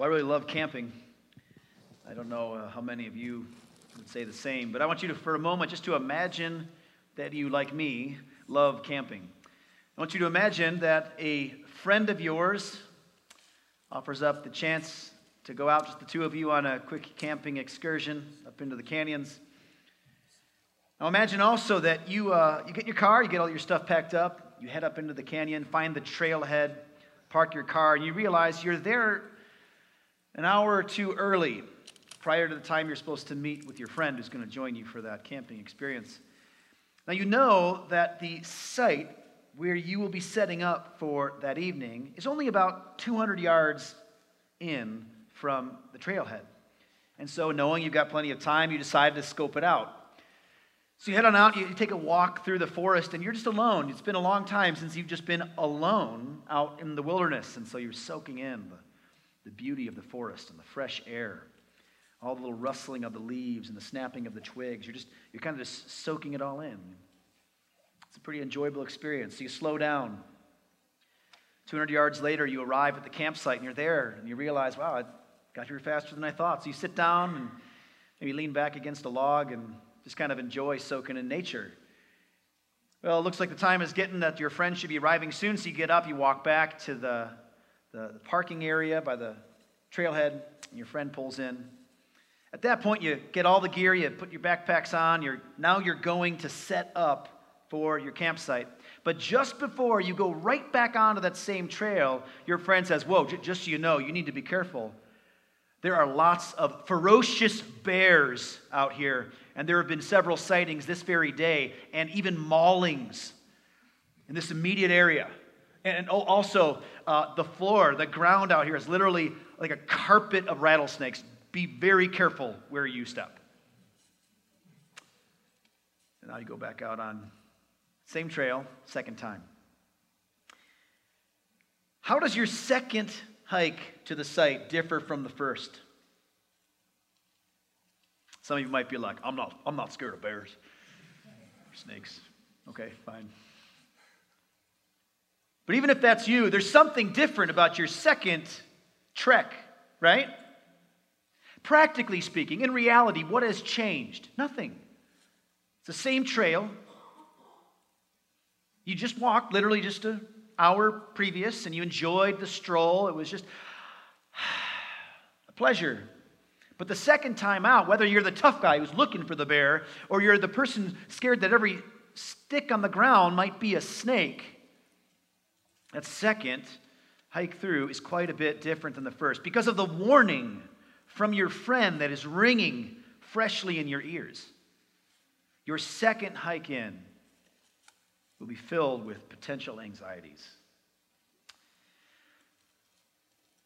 Well, I really love camping. I don't know uh, how many of you would say the same, but I want you to, for a moment, just to imagine that you, like me, love camping. I want you to imagine that a friend of yours offers up the chance to go out, just the two of you, on a quick camping excursion up into the canyons. Now imagine also that you, uh, you get in your car, you get all your stuff packed up, you head up into the canyon, find the trailhead, park your car, and you realize you're there an hour or two early prior to the time you're supposed to meet with your friend who's going to join you for that camping experience. Now, you know that the site where you will be setting up for that evening is only about 200 yards in from the trailhead. And so, knowing you've got plenty of time, you decide to scope it out. So, you head on out, you take a walk through the forest, and you're just alone. It's been a long time since you've just been alone out in the wilderness. And so, you're soaking in the the beauty of the forest and the fresh air, all the little rustling of the leaves and the snapping of the twigs. You're just, you're kind of just soaking it all in. It's a pretty enjoyable experience. So you slow down. 200 yards later, you arrive at the campsite and you're there and you realize, wow, I got here faster than I thought. So you sit down and maybe lean back against a log and just kind of enjoy soaking in nature. Well, it looks like the time is getting that your friend should be arriving soon, so you get up, you walk back to the the, parking area by the trailhead, and your friend pulls in. At that point, you get all the gear, you put your backpacks on, you're, now you're going to set up for your campsite. But just before you go right back onto that same trail, your friend says, Whoa, j- just so you know, you need to be careful. There are lots of ferocious bears out here, and there have been several sightings this very day, and even maulings in this immediate area. And also, uh, the floor, the ground out here is literally like a carpet of rattlesnakes. Be very careful where you step. And now you go back out on same trail, second time. How does your second hike to the site differ from the first? Some of you might be like, I'm not, I'm not scared of bears. Snakes. Okay, fine. But even if that's you, there's something different about your second trek, right? Practically speaking, in reality, what has changed? Nothing. It's the same trail. You just walked literally just an hour previous and you enjoyed the stroll. It was just a pleasure. But the second time out, whether you're the tough guy who's looking for the bear or you're the person scared that every stick on the ground might be a snake, that second hike through is quite a bit different than the first because of the warning from your friend that is ringing freshly in your ears. Your second hike in will be filled with potential anxieties.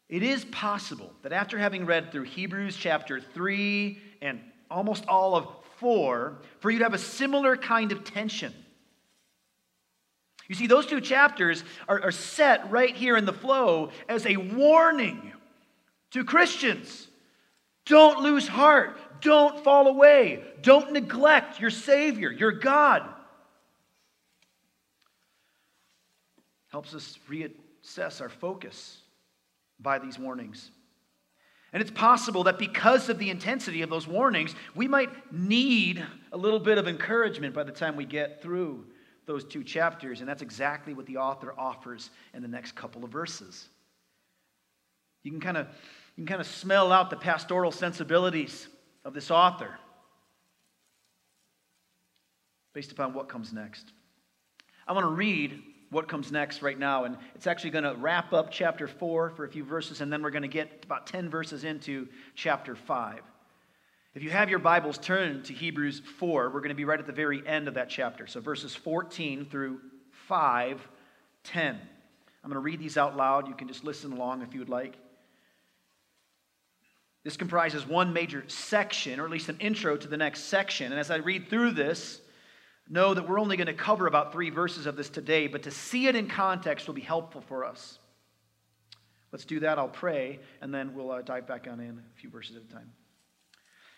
It is possible that after having read through Hebrews chapter 3 and almost all of 4, for you to have a similar kind of tension you see, those two chapters are, are set right here in the flow as a warning to Christians. Don't lose heart. Don't fall away. Don't neglect your Savior, your God. Helps us reassess our focus by these warnings. And it's possible that because of the intensity of those warnings, we might need a little bit of encouragement by the time we get through those two chapters, and that's exactly what the author offers in the next couple of verses. You can kind of you can kind of smell out the pastoral sensibilities of this author based upon what comes next. I want to read what comes next right now, and it's actually going to wrap up chapter 4 for a few verses, and then we're going to get about 10 verses into chapter 5. If you have your Bibles, turn to Hebrews 4. We're going to be right at the very end of that chapter. So verses 14 through 5, 10. I'm going to read these out loud. You can just listen along if you would like. This comprises one major section, or at least an intro to the next section. And as I read through this, know that we're only going to cover about three verses of this today, but to see it in context will be helpful for us. Let's do that. I'll pray, and then we'll uh, dive back on in a few verses at a time.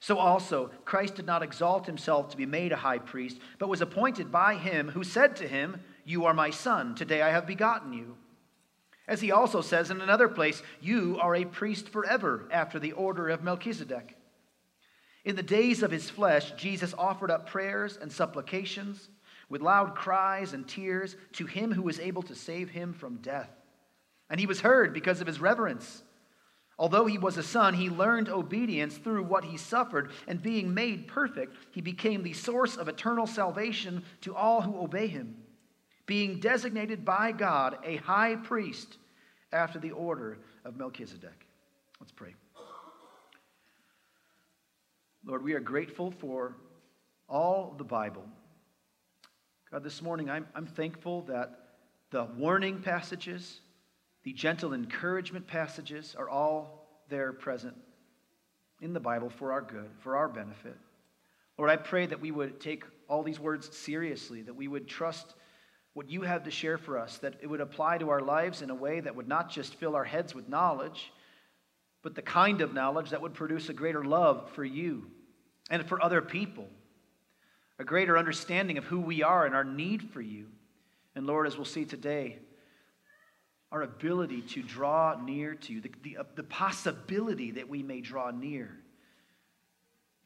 So also, Christ did not exalt himself to be made a high priest, but was appointed by him who said to him, You are my son, today I have begotten you. As he also says in another place, You are a priest forever after the order of Melchizedek. In the days of his flesh, Jesus offered up prayers and supplications with loud cries and tears to him who was able to save him from death. And he was heard because of his reverence. Although he was a son, he learned obedience through what he suffered, and being made perfect, he became the source of eternal salvation to all who obey him being designated by God a high priest after the order of Melchizedek. Let's pray. Lord, we are grateful for all the Bible. God, this morning I'm, I'm thankful that the warning passages, the gentle encouragement passages are all there present in the Bible for our good, for our benefit. Lord, I pray that we would take all these words seriously, that we would trust what you have to share for us, that it would apply to our lives in a way that would not just fill our heads with knowledge, but the kind of knowledge that would produce a greater love for you and for other people, a greater understanding of who we are and our need for you. And Lord, as we'll see today, our ability to draw near to you, the, the, uh, the possibility that we may draw near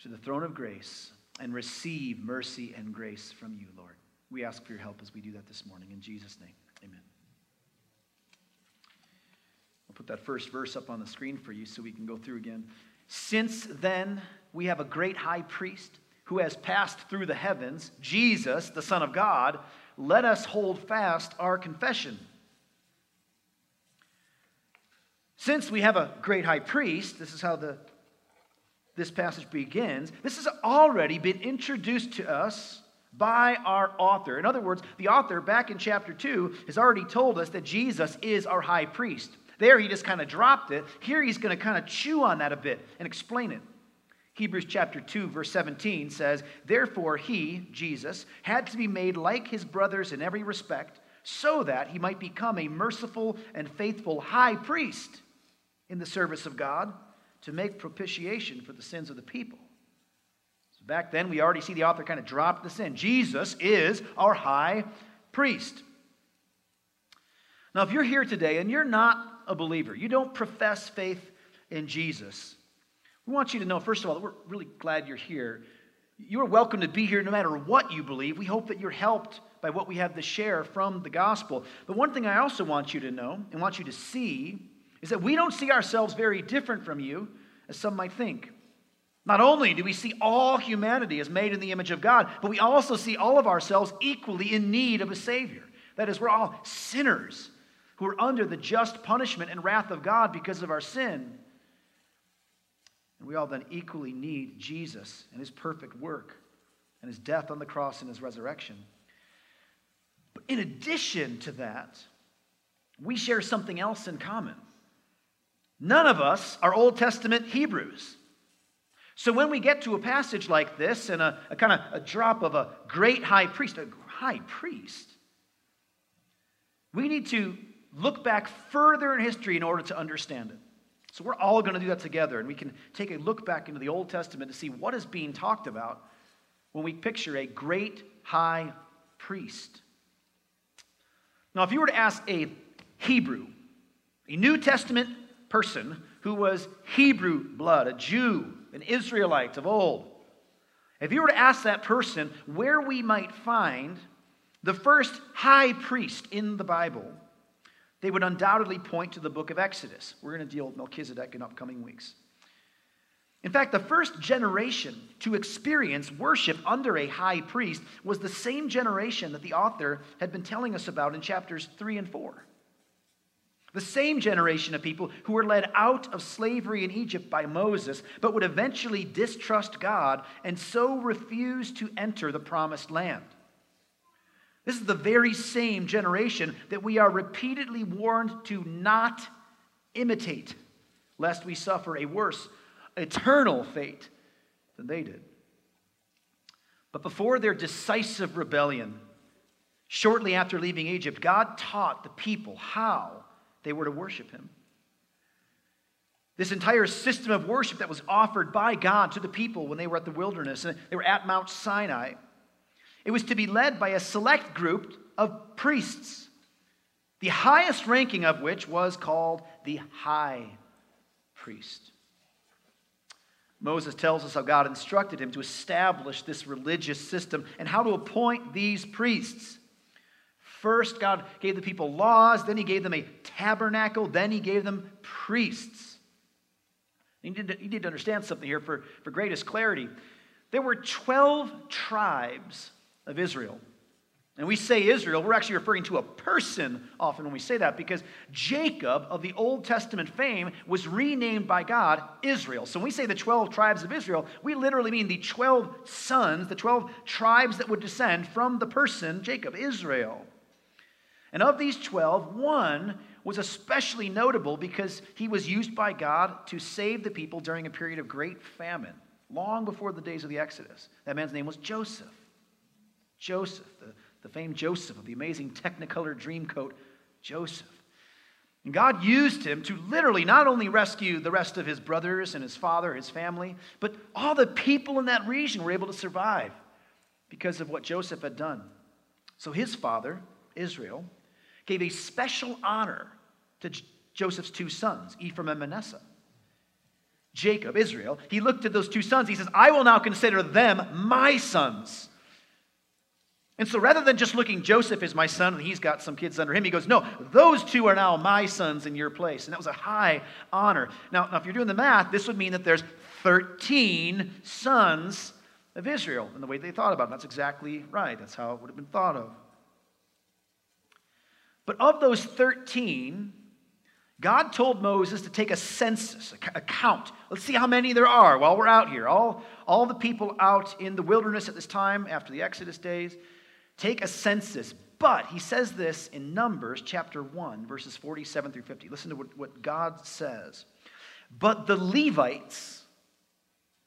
to the throne of grace and receive mercy and grace from you, Lord. We ask for your help as we do that this morning. In Jesus' name, amen. I'll put that first verse up on the screen for you so we can go through again. Since then, we have a great high priest who has passed through the heavens, Jesus, the Son of God. Let us hold fast our confession. Since we have a great high priest, this is how the, this passage begins. This has already been introduced to us by our author. In other words, the author, back in chapter 2, has already told us that Jesus is our high priest. There, he just kind of dropped it. Here, he's going to kind of chew on that a bit and explain it. Hebrews chapter 2, verse 17 says, Therefore, he, Jesus, had to be made like his brothers in every respect, so that he might become a merciful and faithful high priest in the service of God to make propitiation for the sins of the people. So Back then, we already see the author kind of drop this in. Jesus is our high priest. Now, if you're here today and you're not a believer, you don't profess faith in Jesus, we want you to know, first of all, that we're really glad you're here. You're welcome to be here no matter what you believe. We hope that you're helped by what we have to share from the gospel. But one thing I also want you to know and want you to see is that we don't see ourselves very different from you, as some might think. Not only do we see all humanity as made in the image of God, but we also see all of ourselves equally in need of a Savior. That is, we're all sinners who are under the just punishment and wrath of God because of our sin. And we all then equally need Jesus and his perfect work and his death on the cross and his resurrection. But in addition to that, we share something else in common. None of us are Old Testament Hebrews. So when we get to a passage like this and a, a kind of a drop of a great high priest, a high priest, we need to look back further in history in order to understand it. So we're all going to do that together, and we can take a look back into the Old Testament to see what is being talked about when we picture a great high priest. Now, if you were to ask a Hebrew, a New Testament person who was Hebrew blood, a Jew, an Israelite of old, if you were to ask that person where we might find the first high priest in the Bible, they would undoubtedly point to the book of Exodus. We're going to deal with Melchizedek in upcoming weeks. In fact, the first generation to experience worship under a high priest was the same generation that the author had been telling us about in chapters 3 and 4. The same generation of people who were led out of slavery in Egypt by Moses, but would eventually distrust God and so refuse to enter the promised land. This is the very same generation that we are repeatedly warned to not imitate, lest we suffer a worse eternal fate than they did. But before their decisive rebellion, shortly after leaving Egypt, God taught the people how they were to worship Him. This entire system of worship that was offered by God to the people when they were at the wilderness and they were at Mount Sinai, it was to be led by a select group of priests, the highest ranking of which was called the high priest. Moses tells us how God instructed him to establish this religious system and how to appoint these priests. First, God gave the people laws, then he gave them a tabernacle, then he gave them priests. You need to, you need to understand something here for, for greatest clarity. There were 12 tribes of Israel. And we say Israel, we're actually referring to a person often when we say that because Jacob of the Old Testament fame was renamed by God Israel. So when we say the 12 tribes of Israel, we literally mean the 12 sons, the 12 tribes that would descend from the person Jacob, Israel. And of these 12, one was especially notable because he was used by God to save the people during a period of great famine, long before the days of the Exodus. That man's name was Joseph. Joseph, the the famed Joseph of the amazing Technicolor Dreamcoat, Joseph. And God used him to literally not only rescue the rest of his brothers and his father, his family, but all the people in that region were able to survive because of what Joseph had done. So his father, Israel, gave a special honor to Joseph's two sons, Ephraim and Manasseh. Jacob, Israel, he looked at those two sons. He says, I will now consider them my sons. And so rather than just looking, Joseph is my son and he's got some kids under him, he goes, No, those two are now my sons in your place. And that was a high honor. Now, now if you're doing the math, this would mean that there's 13 sons of Israel in the way they thought about it. That's exactly right. That's how it would have been thought of. But of those 13, God told Moses to take a census, a count. Let's see how many there are while we're out here. All, all the people out in the wilderness at this time after the Exodus days. Take a census. But he says this in Numbers chapter 1, verses 47 through 50. Listen to what, what God says. But the Levites,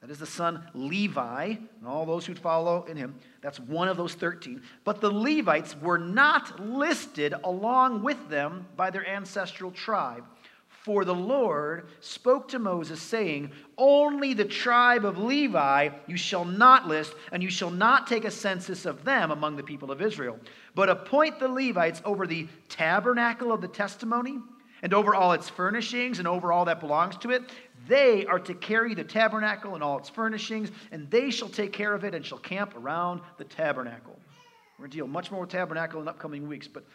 that is the son Levi, and all those who follow in him, that's one of those 13. But the Levites were not listed along with them by their ancestral tribe for the Lord spoke to Moses, saying, Only the tribe of Levi you shall not list, and you shall not take a census of them among the people of Israel, but appoint the Levites over the tabernacle of the testimony, and over all its furnishings, and over all that belongs to it. They are to carry the tabernacle and all its furnishings, and they shall take care of it and shall camp around the tabernacle. We're going to deal much more with tabernacle in upcoming weeks, but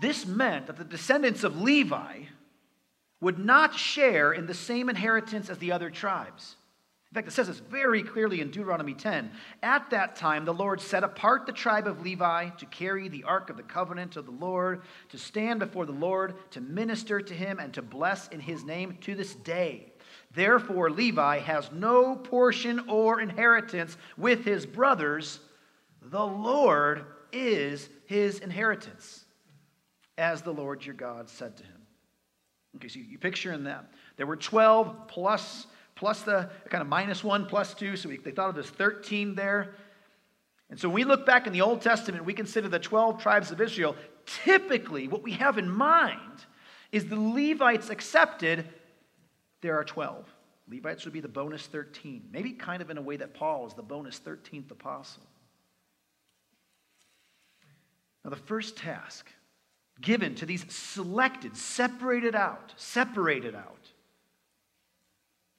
this meant that the descendants of Levi would not share in the same inheritance as the other tribes. In fact, it says this very clearly in Deuteronomy 10. At that time, the Lord set apart the tribe of Levi to carry the ark of the covenant of the Lord, to stand before the Lord, to minister to him, and to bless in his name to this day. Therefore, Levi has no portion or inheritance with his brothers. The Lord is his inheritance as the Lord your God said to him. Okay, so you picture in that. There were 12 plus, plus the kind of minus 1 plus 2, so we, they thought of this 13 there. And so when we look back in the Old Testament, we consider the 12 tribes of Israel. Typically, what we have in mind is the Levites accepted, there are 12. Levites would be the bonus 13. Maybe kind of in a way that Paul is the bonus 13th apostle. Now, the first task given to these selected, separated out, separated out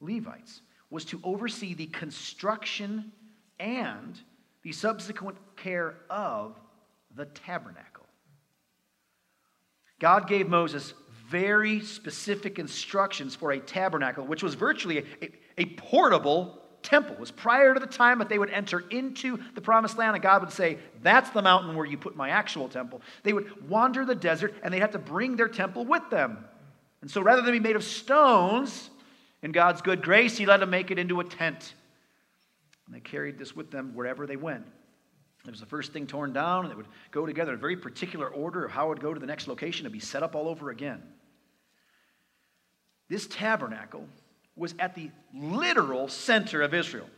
Levites was to oversee the construction and the subsequent care of the tabernacle. God gave Moses very specific instructions for a tabernacle, which was virtually a, a, a portable temple. It was prior to the time that they would enter into the promised land, and God would say, That's the mountain where you put my actual temple. They would wander the desert, and they'd have to bring their temple with them. And so rather than be made of stones, in God's good grace, He let them make it into a tent. And they carried this with them wherever they went. It was the first thing torn down, and it would go together in a very particular order of how it would go to the next location and be set up all over again. This tabernacle was at the literal center of Israel.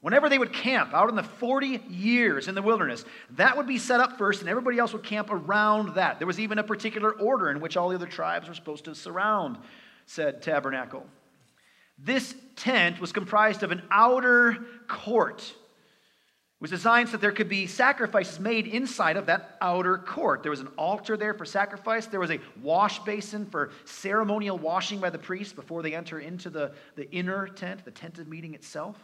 Whenever they would camp out in the 40 years in the wilderness, that would be set up first, and everybody else would camp around that. There was even a particular order in which all the other tribes were supposed to surround said tabernacle. This tent was comprised of an outer court. It was designed so that there could be sacrifices made inside of that outer court. There was an altar there for sacrifice. There was a wash basin for ceremonial washing by the priests before they enter into the, the inner tent, the tent of meeting itself.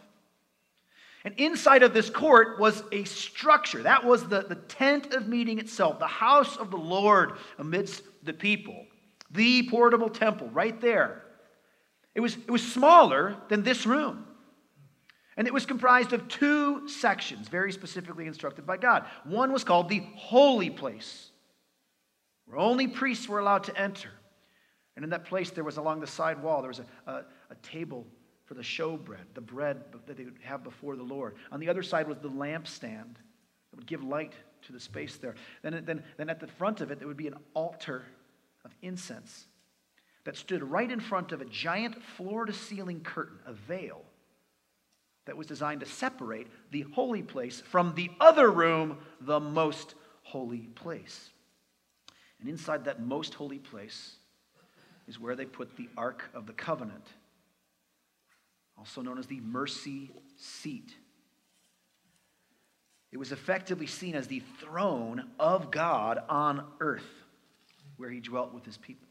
And inside of this court was a structure. That was the, the tent of meeting itself, the house of the Lord amidst the people, the portable temple right there. It was, it was smaller than this room. And it was comprised of two sections, very specifically instructed by God. One was called the holy place, where only priests were allowed to enter. And in that place, there was along the side wall, there was a, a, a table for the showbread, the bread that they would have before the Lord. On the other side was the lampstand that would give light to the space there. Then, then, then at the front of it, there would be an altar of incense that stood right in front of a giant floor to ceiling curtain, a veil that was designed to separate the holy place from the other room, the most holy place. And inside that most holy place is where they put the Ark of the Covenant, also known as the mercy seat. It was effectively seen as the throne of God on earth, where he dwelt with his people.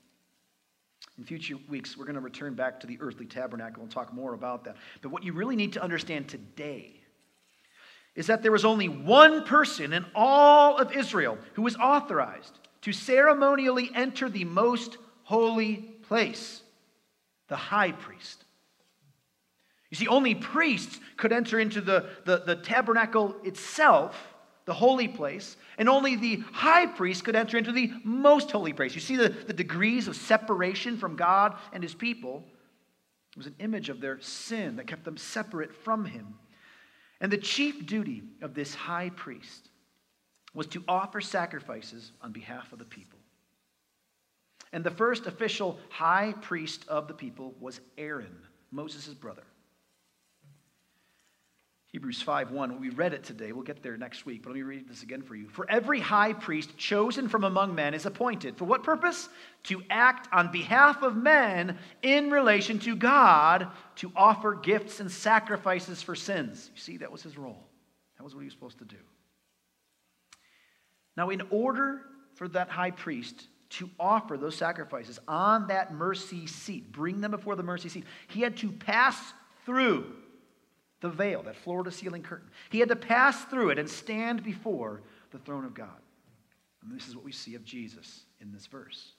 In future weeks, we're going to return back to the earthly tabernacle and talk more about that. But what you really need to understand today is that there was only one person in all of Israel who was authorized to ceremonially enter the most holy place the high priest. You see, only priests could enter into the, the, the tabernacle itself the holy place, and only the high priest could enter into the most holy place. You see the, the degrees of separation from God and his people. It was an image of their sin that kept them separate from him. And the chief duty of this high priest was to offer sacrifices on behalf of the people. And the first official high priest of the people was Aaron, Moses' brother. Hebrews 5:1. We read it today. We'll get there next week, but let me read this again for you. For every high priest chosen from among men is appointed. For what purpose? To act on behalf of men in relation to God, to offer gifts and sacrifices for sins. You see, that was his role. That was what he was supposed to do. Now, in order for that high priest to offer those sacrifices on that mercy seat, bring them before the mercy seat, he had to pass through the veil, that floor to ceiling curtain. He had to pass through it and stand before the throne of God. And this is what we see of Jesus in this verse.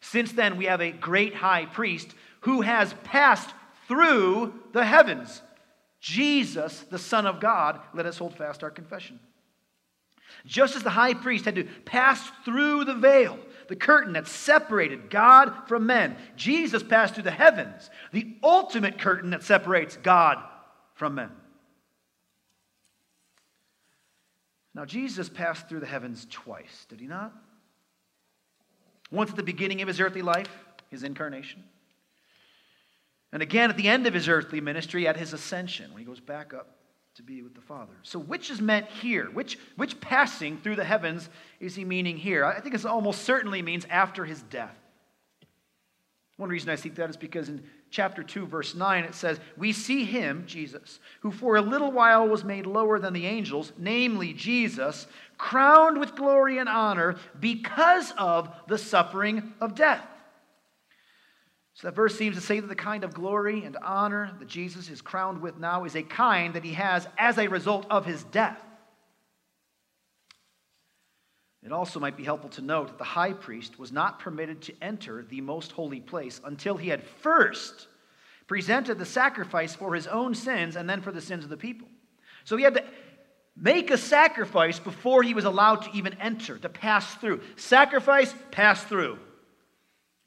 Since then, we have a great high priest who has passed through the heavens. Jesus, the Son of God, let us hold fast our confession. Just as the high priest had to pass through the veil, the curtain that separated God from men, Jesus passed through the heavens, the ultimate curtain that separates God from men. Now, Jesus passed through the heavens twice, did he not? Once at the beginning of his earthly life, his incarnation. And again at the end of his earthly ministry at his ascension, when he goes back up to be with the Father. So, which is meant here? Which, which passing through the heavens is he meaning here? I think it almost certainly means after his death. One reason I think that is because in chapter 2, verse 9, it says, We see him, Jesus, who for a little while was made lower than the angels, namely Jesus, crowned with glory and honor because of the suffering of death. So that verse seems to say that the kind of glory and honor that Jesus is crowned with now is a kind that he has as a result of his death. It also might be helpful to note that the high priest was not permitted to enter the most holy place until he had first presented the sacrifice for his own sins and then for the sins of the people. So he had to make a sacrifice before he was allowed to even enter, to pass through. Sacrifice, pass through.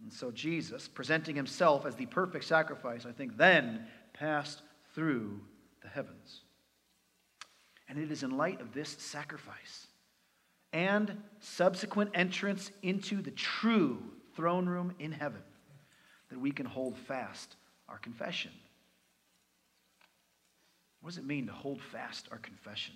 And so Jesus, presenting himself as the perfect sacrifice, I think then passed through the heavens. And it is in light of this sacrifice and subsequent entrance into the true throne room in heaven that we can hold fast our confession. What does it mean to hold fast our confession?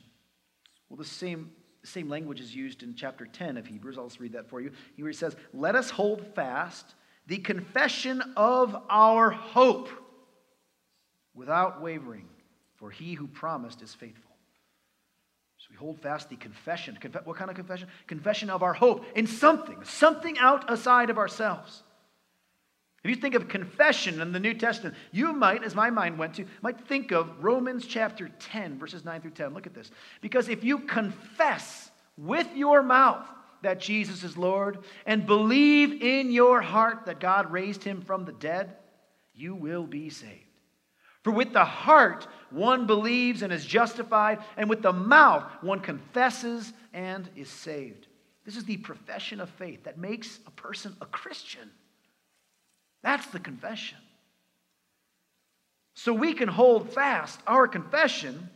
Well, the same, same language is used in chapter 10 of Hebrews. I'll just read that for you. He says, Let us hold fast the confession of our hope without wavering, for he who promised is faithful. Hold fast the confession. Conf- what kind of confession? Confession of our hope in something, something outside of ourselves. If you think of confession in the New Testament, you might, as my mind went to, might think of Romans chapter 10, verses 9 through 10. Look at this. Because if you confess with your mouth that Jesus is Lord and believe in your heart that God raised him from the dead, you will be saved. For with the heart one believes and is justified, and with the mouth one confesses and is saved. This is the profession of faith that makes a person a Christian. That's the confession. So we can hold fast our confession,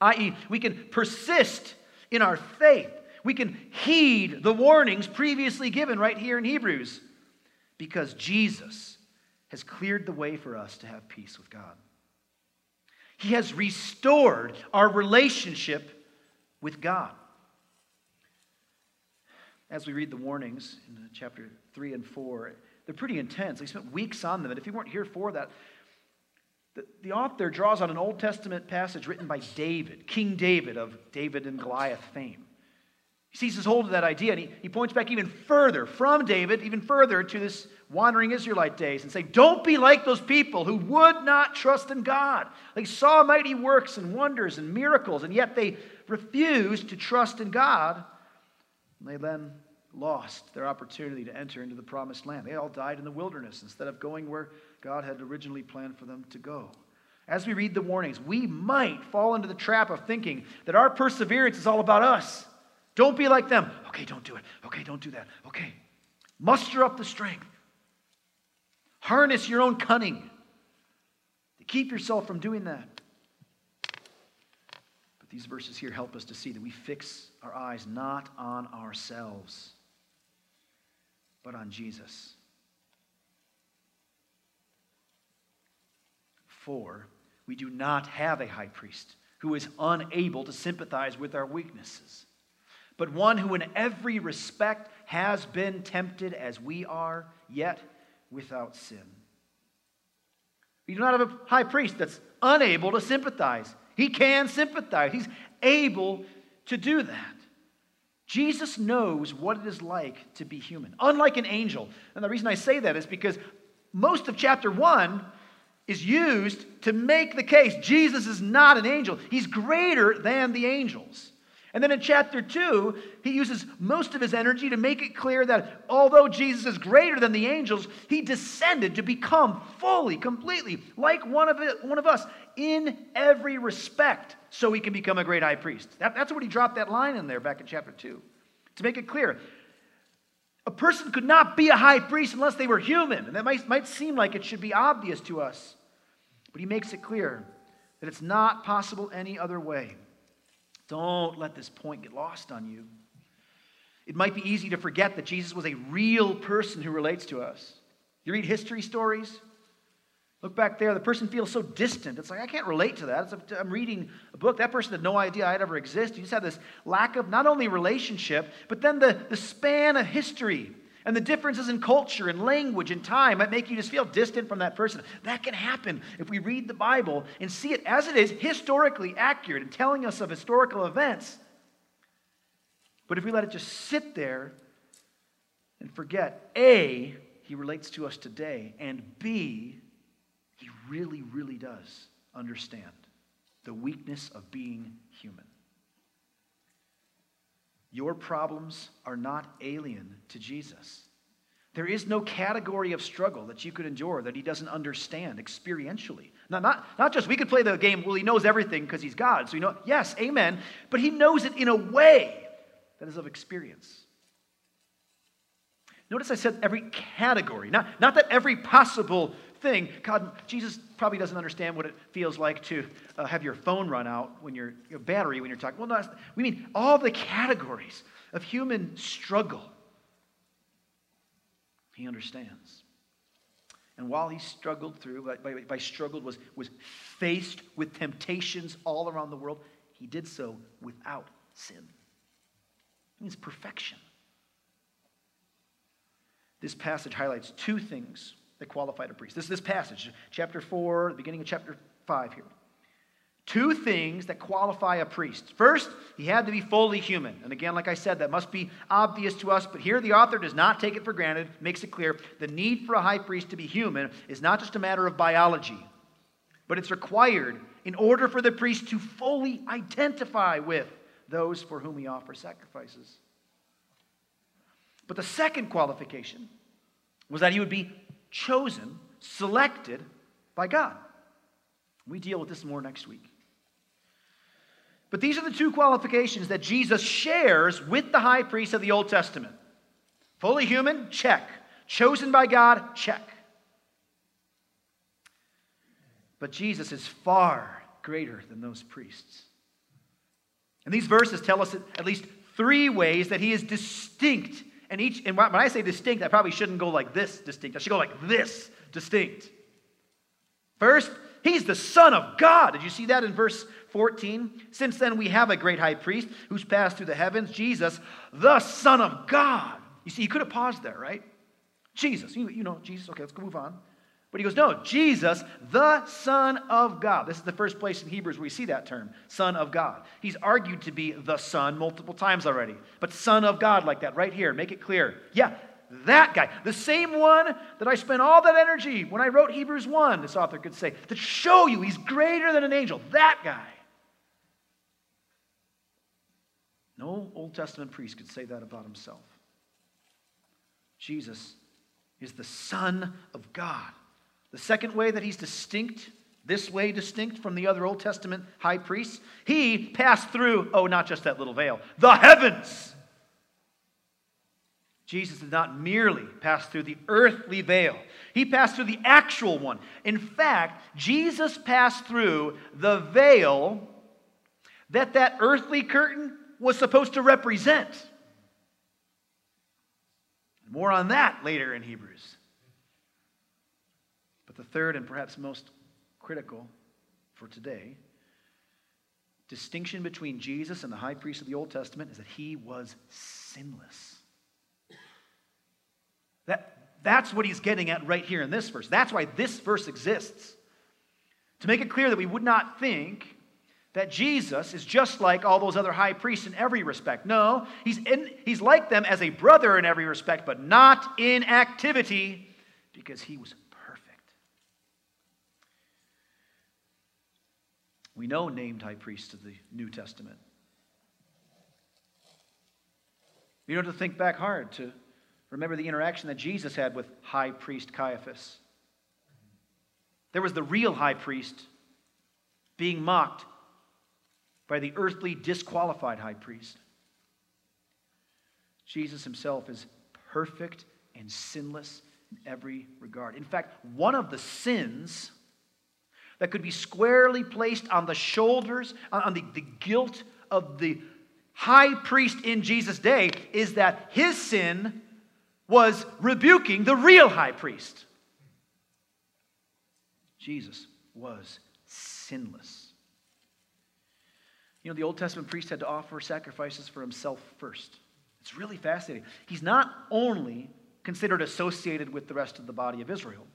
i.e., we can persist in our faith. We can heed the warnings previously given right here in Hebrews because Jesus has cleared the way for us to have peace with God. He has restored our relationship with God. As we read the warnings in chapter 3 and 4, they're pretty intense. They spent weeks on them. And if you weren't here for that, the, the author draws on an Old Testament passage written by David, King David of David and Goliath fame. He seizes hold of that idea and he, he points back even further from David, even further to this wandering Israelite days and say, Don't be like those people who would not trust in God. They saw mighty works and wonders and miracles, and yet they refused to trust in God. And they then lost their opportunity to enter into the promised land. They all died in the wilderness instead of going where God had originally planned for them to go. As we read the warnings, we might fall into the trap of thinking that our perseverance is all about us. Don't be like them. Okay, don't do it. Okay, don't do that. Okay. Muster up the strength. Harness your own cunning to keep yourself from doing that. But these verses here help us to see that we fix our eyes not on ourselves but on Jesus. For we do not have a high priest who is unable to sympathize with our weaknesses, but one who in every respect has been tempted as we are, yet without sin. We do not have a high priest that's unable to sympathize. He can sympathize, he's able to do that. Jesus knows what it is like to be human, unlike an angel. And the reason I say that is because most of chapter one is used to make the case Jesus is not an angel, he's greater than the angels. And then in chapter 2, he uses most of his energy to make it clear that although Jesus is greater than the angels, he descended to become fully, completely like one of, it, one of us in every respect so he can become a great high priest. That, that's what he dropped that line in there back in chapter 2. To make it clear, a person could not be a high priest unless they were human. And that might, might seem like it should be obvious to us. But he makes it clear that it's not possible any other way. Don't let this point get lost on you. It might be easy to forget that Jesus was a real person who relates to us. You read history stories, Look back there, the person feels so distant. It's like, I can't relate to that. I'm reading a book. That person had no idea I'd ever exist. You just have this lack of not only relationship, but then the, the span of history and the differences in culture and language and time might make you just feel distant from that person. That can happen if we read the Bible and see it as it is, historically accurate and telling us of historical events. But if we let it just sit there and forget, A, he relates to us today, and B, he really, really does understand the weakness of being human. Your problems are not alien to Jesus. There is no category of struggle that you could endure that he doesn't understand experientially. Not, not, not just we could play the game, well, he knows everything because he's God. So you know, yes, amen. But he knows it in a way that is of experience. Notice I said every category, not, not that every possible thing. God, Jesus probably doesn't understand what it feels like to uh, have your phone run out when your, your battery when you're talking. Well, no, we mean all the categories of human struggle he understands. And while he struggled through, by, by, struggled was, was faced with temptations all around the world, he did so without sin. It means perfection. This passage highlights two things that qualified a priest. This, is this passage, chapter 4, the beginning of chapter 5 here. Two things that qualify a priest. First, he had to be fully human. And again, like I said, that must be obvious to us, but here the author does not take it for granted, makes it clear. The need for a high priest to be human is not just a matter of biology, but it's required in order for the priest to fully identify with those for whom he offers sacrifices. But the second qualification was that he would be chosen, selected by God. We deal with this more next week. But these are the two qualifications that Jesus shares with the high priest of the Old Testament fully human, check. Chosen by God, check. But Jesus is far greater than those priests. And these verses tell us at least three ways that he is distinct. And each and when I say distinct, I probably shouldn't go like this distinct. I should go like this distinct. First, he's the Son of God. Did you see that in verse 14. Since then, we have a great high priest who's passed through the heavens, Jesus, the Son of God. You see, he could have paused there, right? Jesus. You, you know, Jesus. Okay, let's move on. But he goes, no, Jesus, the Son of God. This is the first place in Hebrews where we see that term, Son of God. He's argued to be the Son multiple times already. But Son of God, like that, right here, make it clear. Yeah, that guy, the same one that I spent all that energy when I wrote Hebrews 1, this author could say, to show you he's greater than an angel. That guy. No Old Testament priest could say that about himself. Jesus is the Son of God. The second way that he's distinct, this way distinct from the other Old Testament high priests, he passed through, oh, not just that little veil, the heavens. Jesus did not merely pass through the earthly veil, he passed through the actual one. In fact, Jesus passed through the veil that that earthly curtain was supposed to represent. More on that later in Hebrews. The third and perhaps most critical for today distinction between Jesus and the high priest of the Old Testament is that he was sinless. That, that's what he's getting at right here in this verse. That's why this verse exists. To make it clear that we would not think that Jesus is just like all those other high priests in every respect. No, he's, in, he's like them as a brother in every respect, but not in activity because he was perfect. We know named high priests of the New Testament. You don't have to think back hard to remember the interaction that Jesus had with high priest Caiaphas. There was the real high priest being mocked by the earthly disqualified high priest. Jesus himself is perfect and sinless in every regard. In fact, one of the sins that could be squarely placed on the shoulders, on the, the guilt of the high priest in Jesus' day, is that his sin was rebuking the real high priest. Jesus was sinless. You know, the Old Testament priest had to offer sacrifices for himself first. It's really fascinating. He's not only considered associated with the rest of the body of Israel,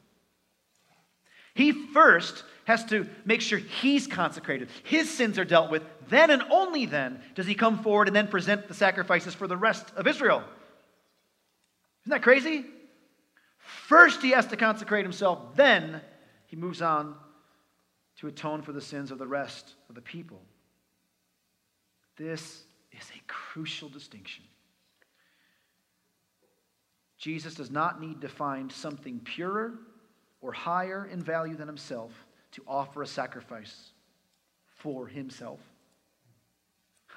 he first has to make sure he's consecrated, his sins are dealt with. Then and only then does he come forward and then present the sacrifices for the rest of Israel. Isn't that crazy? First, he has to consecrate himself, then he moves on to atone for the sins of the rest of the people. This is a crucial distinction. Jesus does not need to find something purer or higher in value than himself to offer a sacrifice for himself.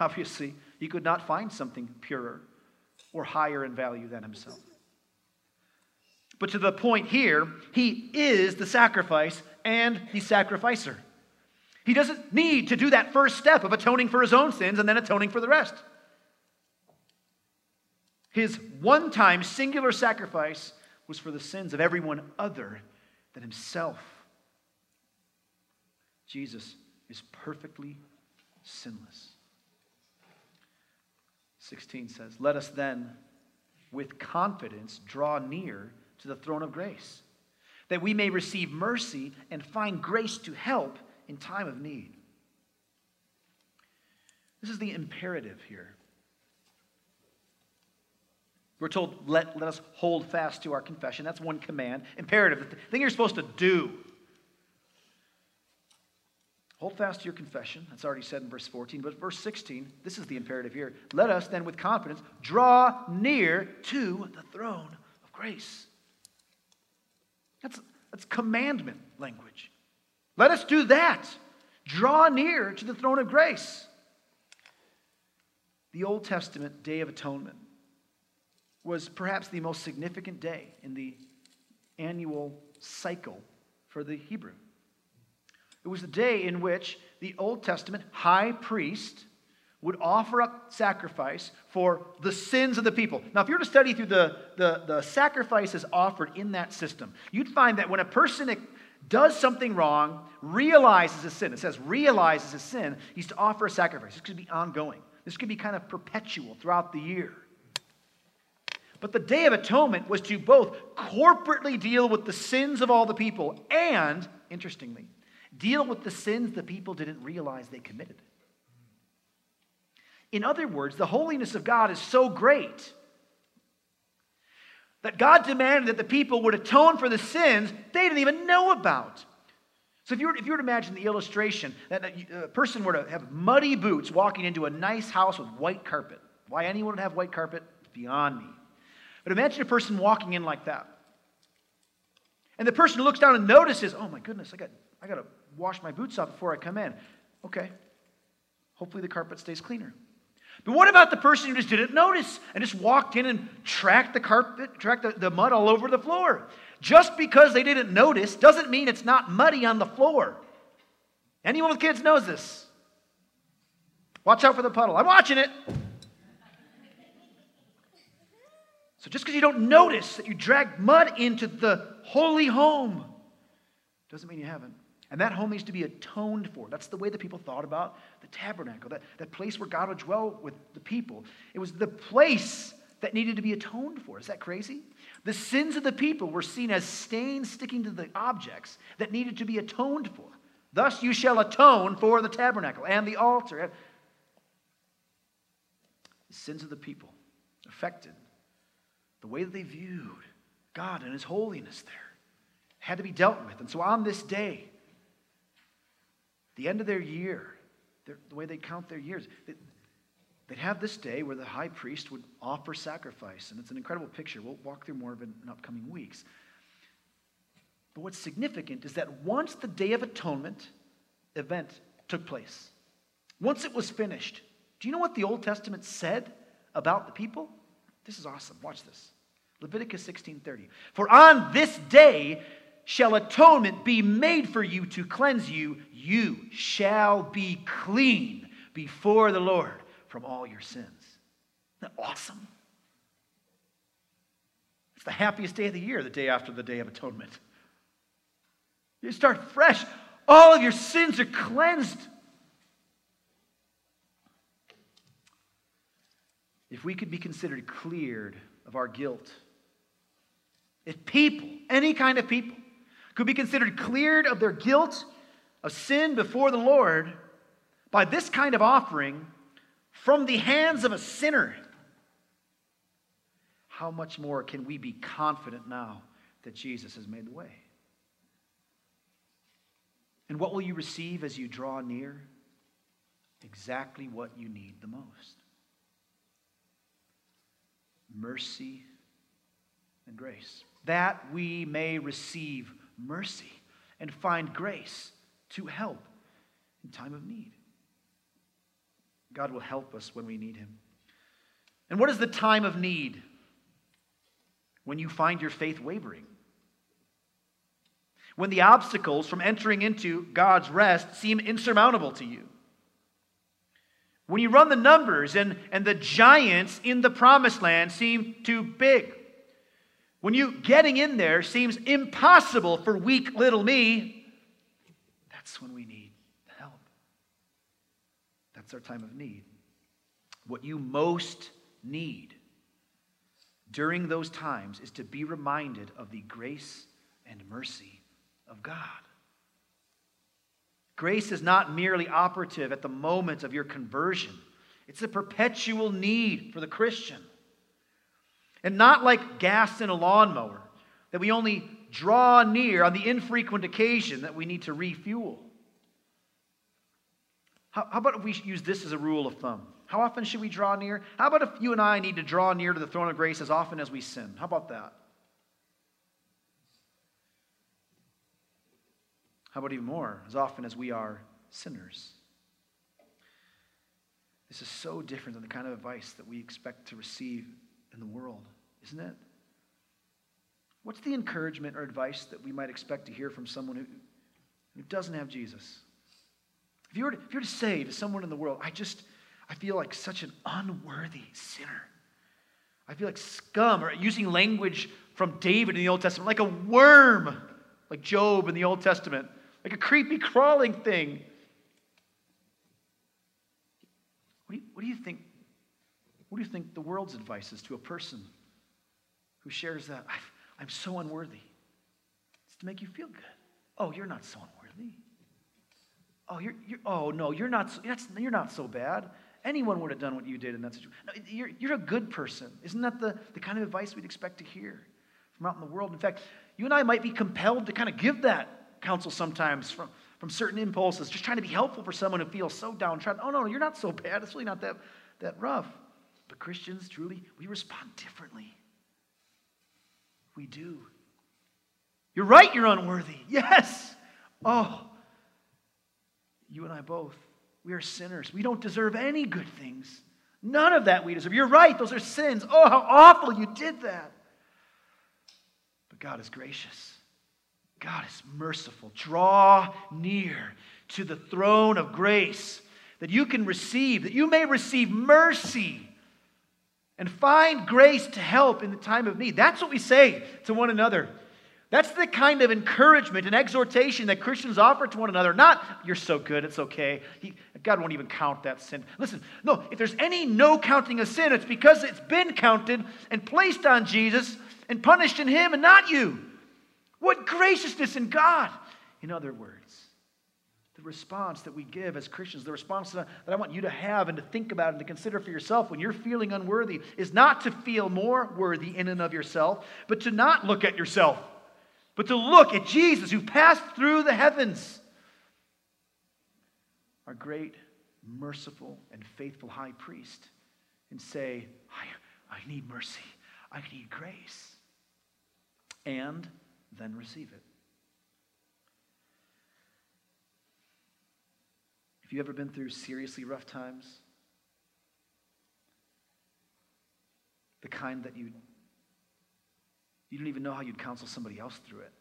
Obviously, he could not find something purer or higher in value than himself. But to the point here, he is the sacrifice and the sacrificer. He doesn't need to do that first step of atoning for his own sins and then atoning for the rest. His one time singular sacrifice was for the sins of everyone other than himself. Jesus is perfectly sinless. 16 says, Let us then with confidence draw near to the throne of grace, that we may receive mercy and find grace to help in time of need. This is the imperative here. We're told, let, let us hold fast to our confession. That's one command. Imperative, the thing you're supposed to do. Hold fast to your confession. That's already said in verse 14. But verse 16, this is the imperative here. Let us then with confidence draw near to the throne of grace. That's, that's commandment language. Let us do that. Draw near to the throne of grace. The Old Testament Day of Atonement was perhaps the most significant day in the annual cycle for the Hebrew. It was the day in which the Old Testament high priest would offer up sacrifice for the sins of the people. Now, if you were to study through the, the, the sacrifices offered in that system, you'd find that when a person does something wrong, realizes a sin, it says realizes a sin, he's to offer a sacrifice. This could be ongoing, this could be kind of perpetual throughout the year. But the Day of Atonement was to both corporately deal with the sins of all the people and, interestingly, deal with the sins the people didn't realize they committed. In other words, the holiness of God is so great that God demanded that the people would atone for the sins they didn't even know about. So if you were, if you were to imagine the illustration that a person were to have muddy boots walking into a nice house with white carpet, why anyone would have white carpet, beyond me. But imagine a person walking in like that. And the person looks down and notices, oh my goodness, I got, I got to wash my boots off before I come in. Okay. Hopefully the carpet stays cleaner. But what about the person who just didn't notice and just walked in and tracked the carpet, tracked the, the mud all over the floor? Just because they didn't notice doesn't mean it's not muddy on the floor. Anyone with kids knows this. Watch out for the puddle. I'm watching it. So just because you don't notice that you dragged mud into the holy home doesn't mean you haven't. And that home needs to be atoned for. That's the way that people thought about the tabernacle, that, that place where God would dwell with the people. It was the place that needed to be atoned for. Is that crazy? The sins of the people were seen as stains sticking to the objects that needed to be atoned for. Thus you shall atone for the tabernacle and the altar. The sins of the people affected the way that they viewed God and His holiness there had to be dealt with. And so on this day, the end of their year, the way they count their years, they, they'd have this day where the high priest would offer sacrifice. And it's an incredible picture. We'll walk through more of it in upcoming weeks. But what's significant is that once the Day of Atonement event took place, once it was finished, do you know what the Old Testament said about the people? This is awesome. Watch this. Leviticus 16:30. For on this day shall atonement be made for you to cleanse you. You shall be clean before the Lord from all your sins. Isn't that awesome? It's the happiest day of the year, the day after the Day of Atonement. You start fresh. All of your sins are cleansed. If we could be considered cleared of our guilt, if people, any kind of people, could be considered cleared of their guilt of sin before the Lord by this kind of offering from the hands of a sinner, how much more can we be confident now that Jesus has made the way? And what will you receive as you draw near? Exactly what you need the most. Mercy and grace, that we may receive mercy and find grace to help in time of need. God will help us when we need Him. And what is the time of need? When you find your faith wavering. When the obstacles from entering into God's rest seem insurmountable to you. When you run the numbers and, and the giants in the promised land seem too big. When you getting in there seems impossible for weak little me, that's when we need help. That's our time of need. What you most need during those times is to be reminded of the grace and mercy of God. Grace is not merely operative at the moment of your conversion, it's a perpetual need for the Christian. And not like gas in a lawnmower, that we only draw near on the infrequent occasion that we need to refuel. How, how, about if we use this as a rule of thumb? How often should we draw near? How about if you and I need to draw near to the throne of grace as often as we sin? How about that? How about even more? As often as we are sinners. This is so different than the kind of advice that we expect to receive in the world, isn't it? What's the encouragement or advice that we might expect to hear from someone who, who doesn't have Jesus? If you, were to, if you were to say to someone in the world, I just, I feel like such an unworthy sinner. I feel like scum, or using language from David in the Old Testament, like a worm, like Job in the Old Testament, like a creepy crawling thing. What do you, what do you think what do you think the world's advice is to a person who shares that? I'm so unworthy. It's to make you feel good. Oh, you're not so unworthy. Oh, you're, you're oh no, you're not, so, you're not so bad. Anyone would have done what you did in that situation. No, you're, you're a good person. Isn't that the, the kind of advice we'd expect to hear from out in the world? In fact, you and I might be compelled to kind of give that counsel sometimes from, from certain impulses, just trying to be helpful for someone who feels so downtrodden. Oh, no, you're not so bad. It's really not that, that rough. But Christians, truly, we respond differently. We do. You're right, you're unworthy. Yes. Oh, you and I both. We are sinners. We don't deserve any good things. None of that we deserve. You're right, those are sins. Oh, how awful you did that. But God is gracious. God is merciful. Draw near to the throne of grace that you can receive, that you may receive mercy and find grace to help in the time of need. That's what we say to one another. That's the kind of encouragement and exhortation that Christians offer to one another. Not, you're so good, it's okay. He, God won't even count that sin. Listen, no, if there's any no counting of sin, it's because it's been counted and placed on Jesus and punished in Him and not you. What graciousness in God. In other words, the response that we give as Christians, the response that I want you to have and to think about and to consider for yourself when you're feeling unworthy is not to feel more worthy in and of yourself, but to not look at yourself, but to look at Jesus who passed through the heavens. Our great, merciful, and faithful high priest, and say, I, I need mercy, I need grace, and then receive it. Have you ever been through seriously rough times? The kind that you you don't even know how you'd counsel somebody else through it.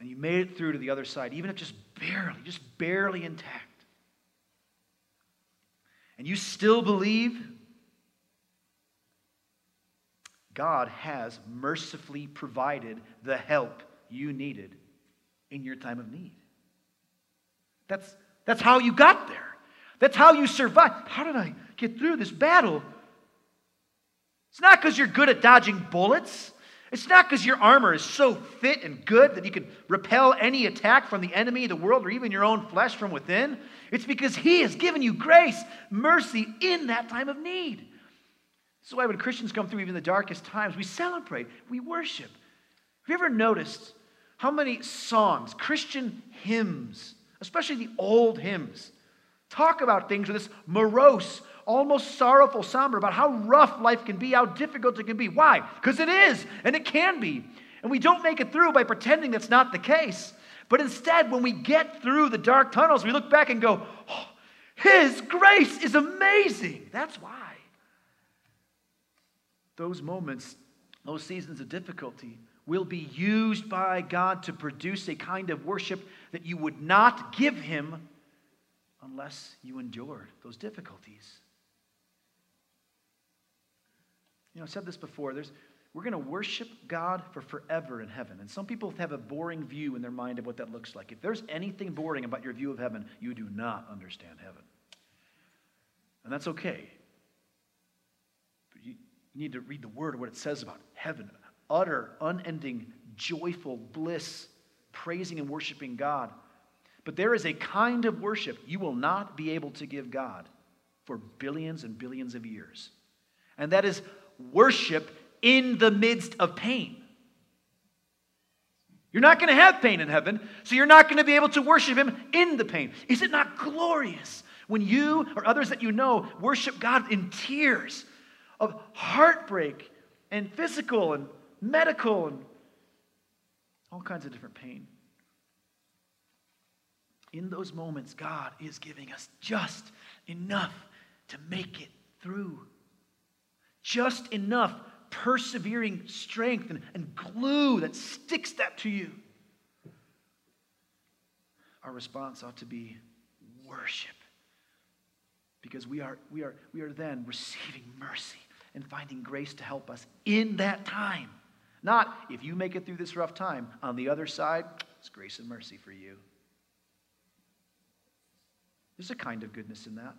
And you made it through to the other side, even if just barely, just barely intact. And you still believe God has mercifully provided the help you needed in your time of need. That's, that's how you got there. That's how you survived. How did I get through this battle? It's not because you're good at dodging bullets. It's not because your armor is so fit and good that you can repel any attack from the enemy the world or even your own flesh from within. It's because He has given you grace, mercy in that time of need. This is why when Christians come through even the darkest times, we celebrate, we worship. Have you ever noticed how many songs, Christian hymns, especially the old hymns, talk about things with this morose, almost sorrowful, somber about how rough life can be, how difficult it can be. Why? Because it is, and it can be. And we don't make it through by pretending that's not the case. But instead, when we get through the dark tunnels, we look back and go, oh, His grace is amazing. That's why. Those moments, those seasons of difficulty, will be used by God to produce a kind of worship that you would not give Him unless you endured those difficulties. You know, I've said this before. There's, we're going to worship God for forever in heaven. And some people have a boring view in their mind of what that looks like. If there's anything boring about your view of heaven, you do not understand heaven. And that's okay. You need to read the word, what it says about heaven utter, unending, joyful bliss, praising and worshiping God. But there is a kind of worship you will not be able to give God for billions and billions of years. And that is worship in the midst of pain. You're not going to have pain in heaven, so you're not going to be able to worship Him in the pain. Is it not glorious when you or others that you know worship God in tears of heartbreak and physical and medical and all kinds of different pain? In those moments, God is giving us just enough to make it through. Just enough persevering strength and, and glue that sticks that to you. Our response ought to be worship. Because we are, we, are, we are then receiving mercy and finding grace to help us in that time. Not if you make it through this rough time, on the other side, it's grace and mercy for you. There's a kind of goodness in that.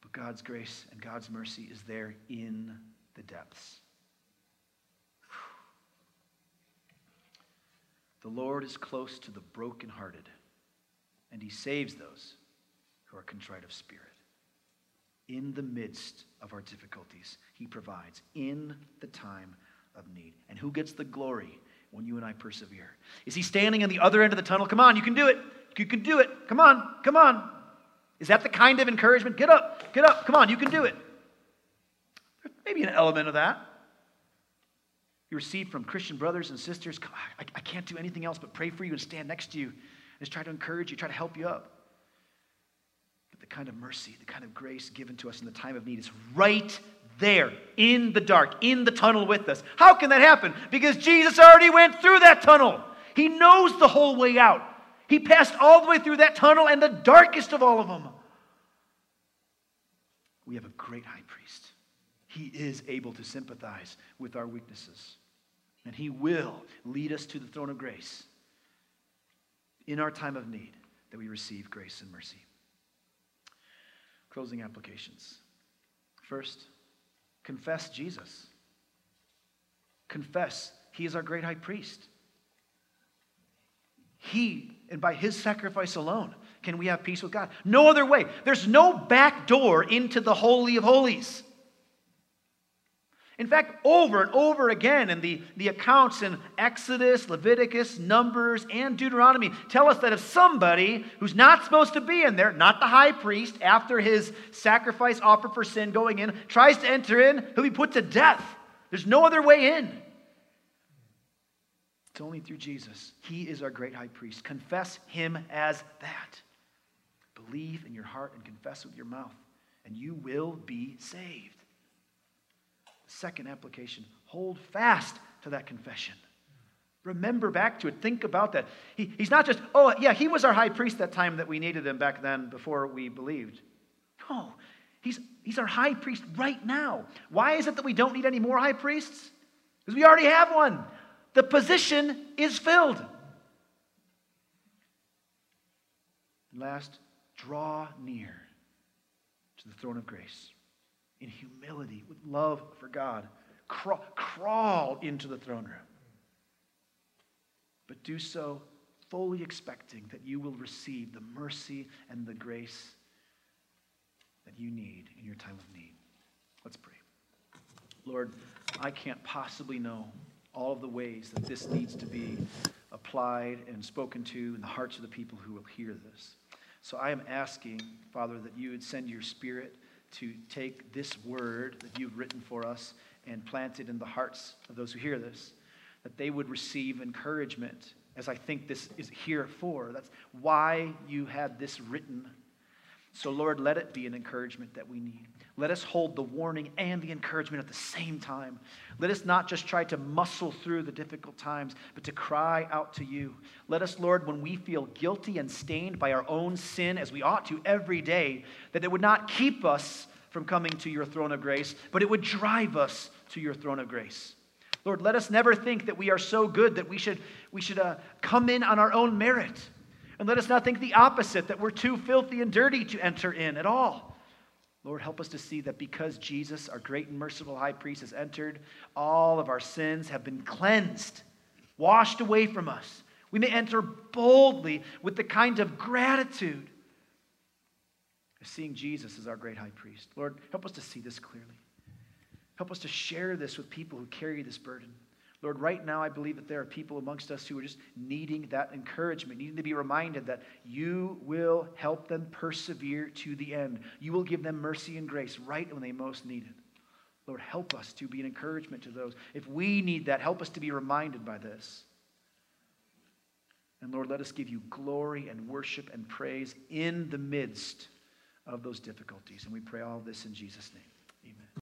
But God's grace and God's mercy is there in the depths. The Lord is close to the brokenhearted, and he saves those who are contrite of spirit. In the midst of our difficulties, he provides in the time of need. And who gets the glory when you and I persevere? Is he standing on the other end of the tunnel? Come on, you can do it. You can do it. Come on, come on. Is that the kind of encouragement? Get up, get up. Come on, you can do it. Maybe an element of that. You receive from Christian brothers and sisters, I, I can't do anything else but pray for you and stand next to you and just try to encourage you, try to help you up. The kind of mercy, the kind of grace given to us in the time of need is right there in the dark, in the tunnel with us. How can that happen? Because Jesus already went through that tunnel. He knows the whole way out. He passed all the way through that tunnel and the darkest of all of them. We have a great high priest. He is able to sympathize with our weaknesses. And He will lead us to the throne of grace in our time of need that we receive grace and mercy. Closing applications. First, confess Jesus. Confess He is our great high priest. He, and by His sacrifice alone, can we have peace with God. No other way. There's no back door into the Holy of Holies. In fact, over and over again in the, the accounts in Exodus, Leviticus, Numbers, and Deuteronomy tell us that if somebody who's not supposed to be in there, not the high priest, after his sacrifice offered for sin going in, tries to enter in, he'll be put to death. There's no other way in. It's only through Jesus. He is our great high priest. Confess him as that. Believe in your heart and confess with your mouth, and you will be saved. Second application hold fast to that confession. Remember back to it. Think about that. He, he's not just, oh, yeah, he was our high priest that time that we needed him back then before we believed. No, he's, he's our high priest right now. Why is it that we don't need any more high priests? Because we already have one. The position is filled. And Last, draw near to the throne of grace in humility, with love for God. Crawl, crawl into the throne room. But do so fully expecting that you will receive the mercy and the grace that you need in your time of need. Let's pray. Lord, I can't possibly know all of the ways that this needs to be applied and spoken to in the hearts of the people who will hear this. So I am asking, Father, that you would send your spirit to take this word that you've written for us and plant it in the hearts of those who hear this, that they would receive encouragement, as I think this is here for. That's why you had this written. So, Lord, let it be an encouragement that we need. Let us hold the warning and the encouragement at the same time. Let us not just try to muscle through the difficult times, but to cry out to you. Let us, Lord, when we feel guilty and stained by our own sin, as we ought to every day, that it would not keep us from coming to your throne of grace, but it would drive us to your throne of grace. Lord, let us never think that we are so good that we should, we should uh, come in on our own merit. And let us not think the opposite, that we're too filthy and dirty to enter in at all. Lord, help us to see that because Jesus, our great and merciful high priest, has entered, all of our sins have been cleansed, washed away from us. We may enter boldly with the kind of gratitude of seeing Jesus as our great high priest. Lord, help us to see this clearly. Help us to share this with people who carry this burden. Lord, right now I believe that there are people amongst us who are just needing that encouragement, needing to be reminded that you will help them persevere to the end. You will give them mercy and grace right when they most need it. Lord, help us to be an encouragement to those. If we need that, help us to be reminded by this. And Lord, let us give you glory and worship and praise in the midst of those difficulties. And we pray all this in Jesus' name.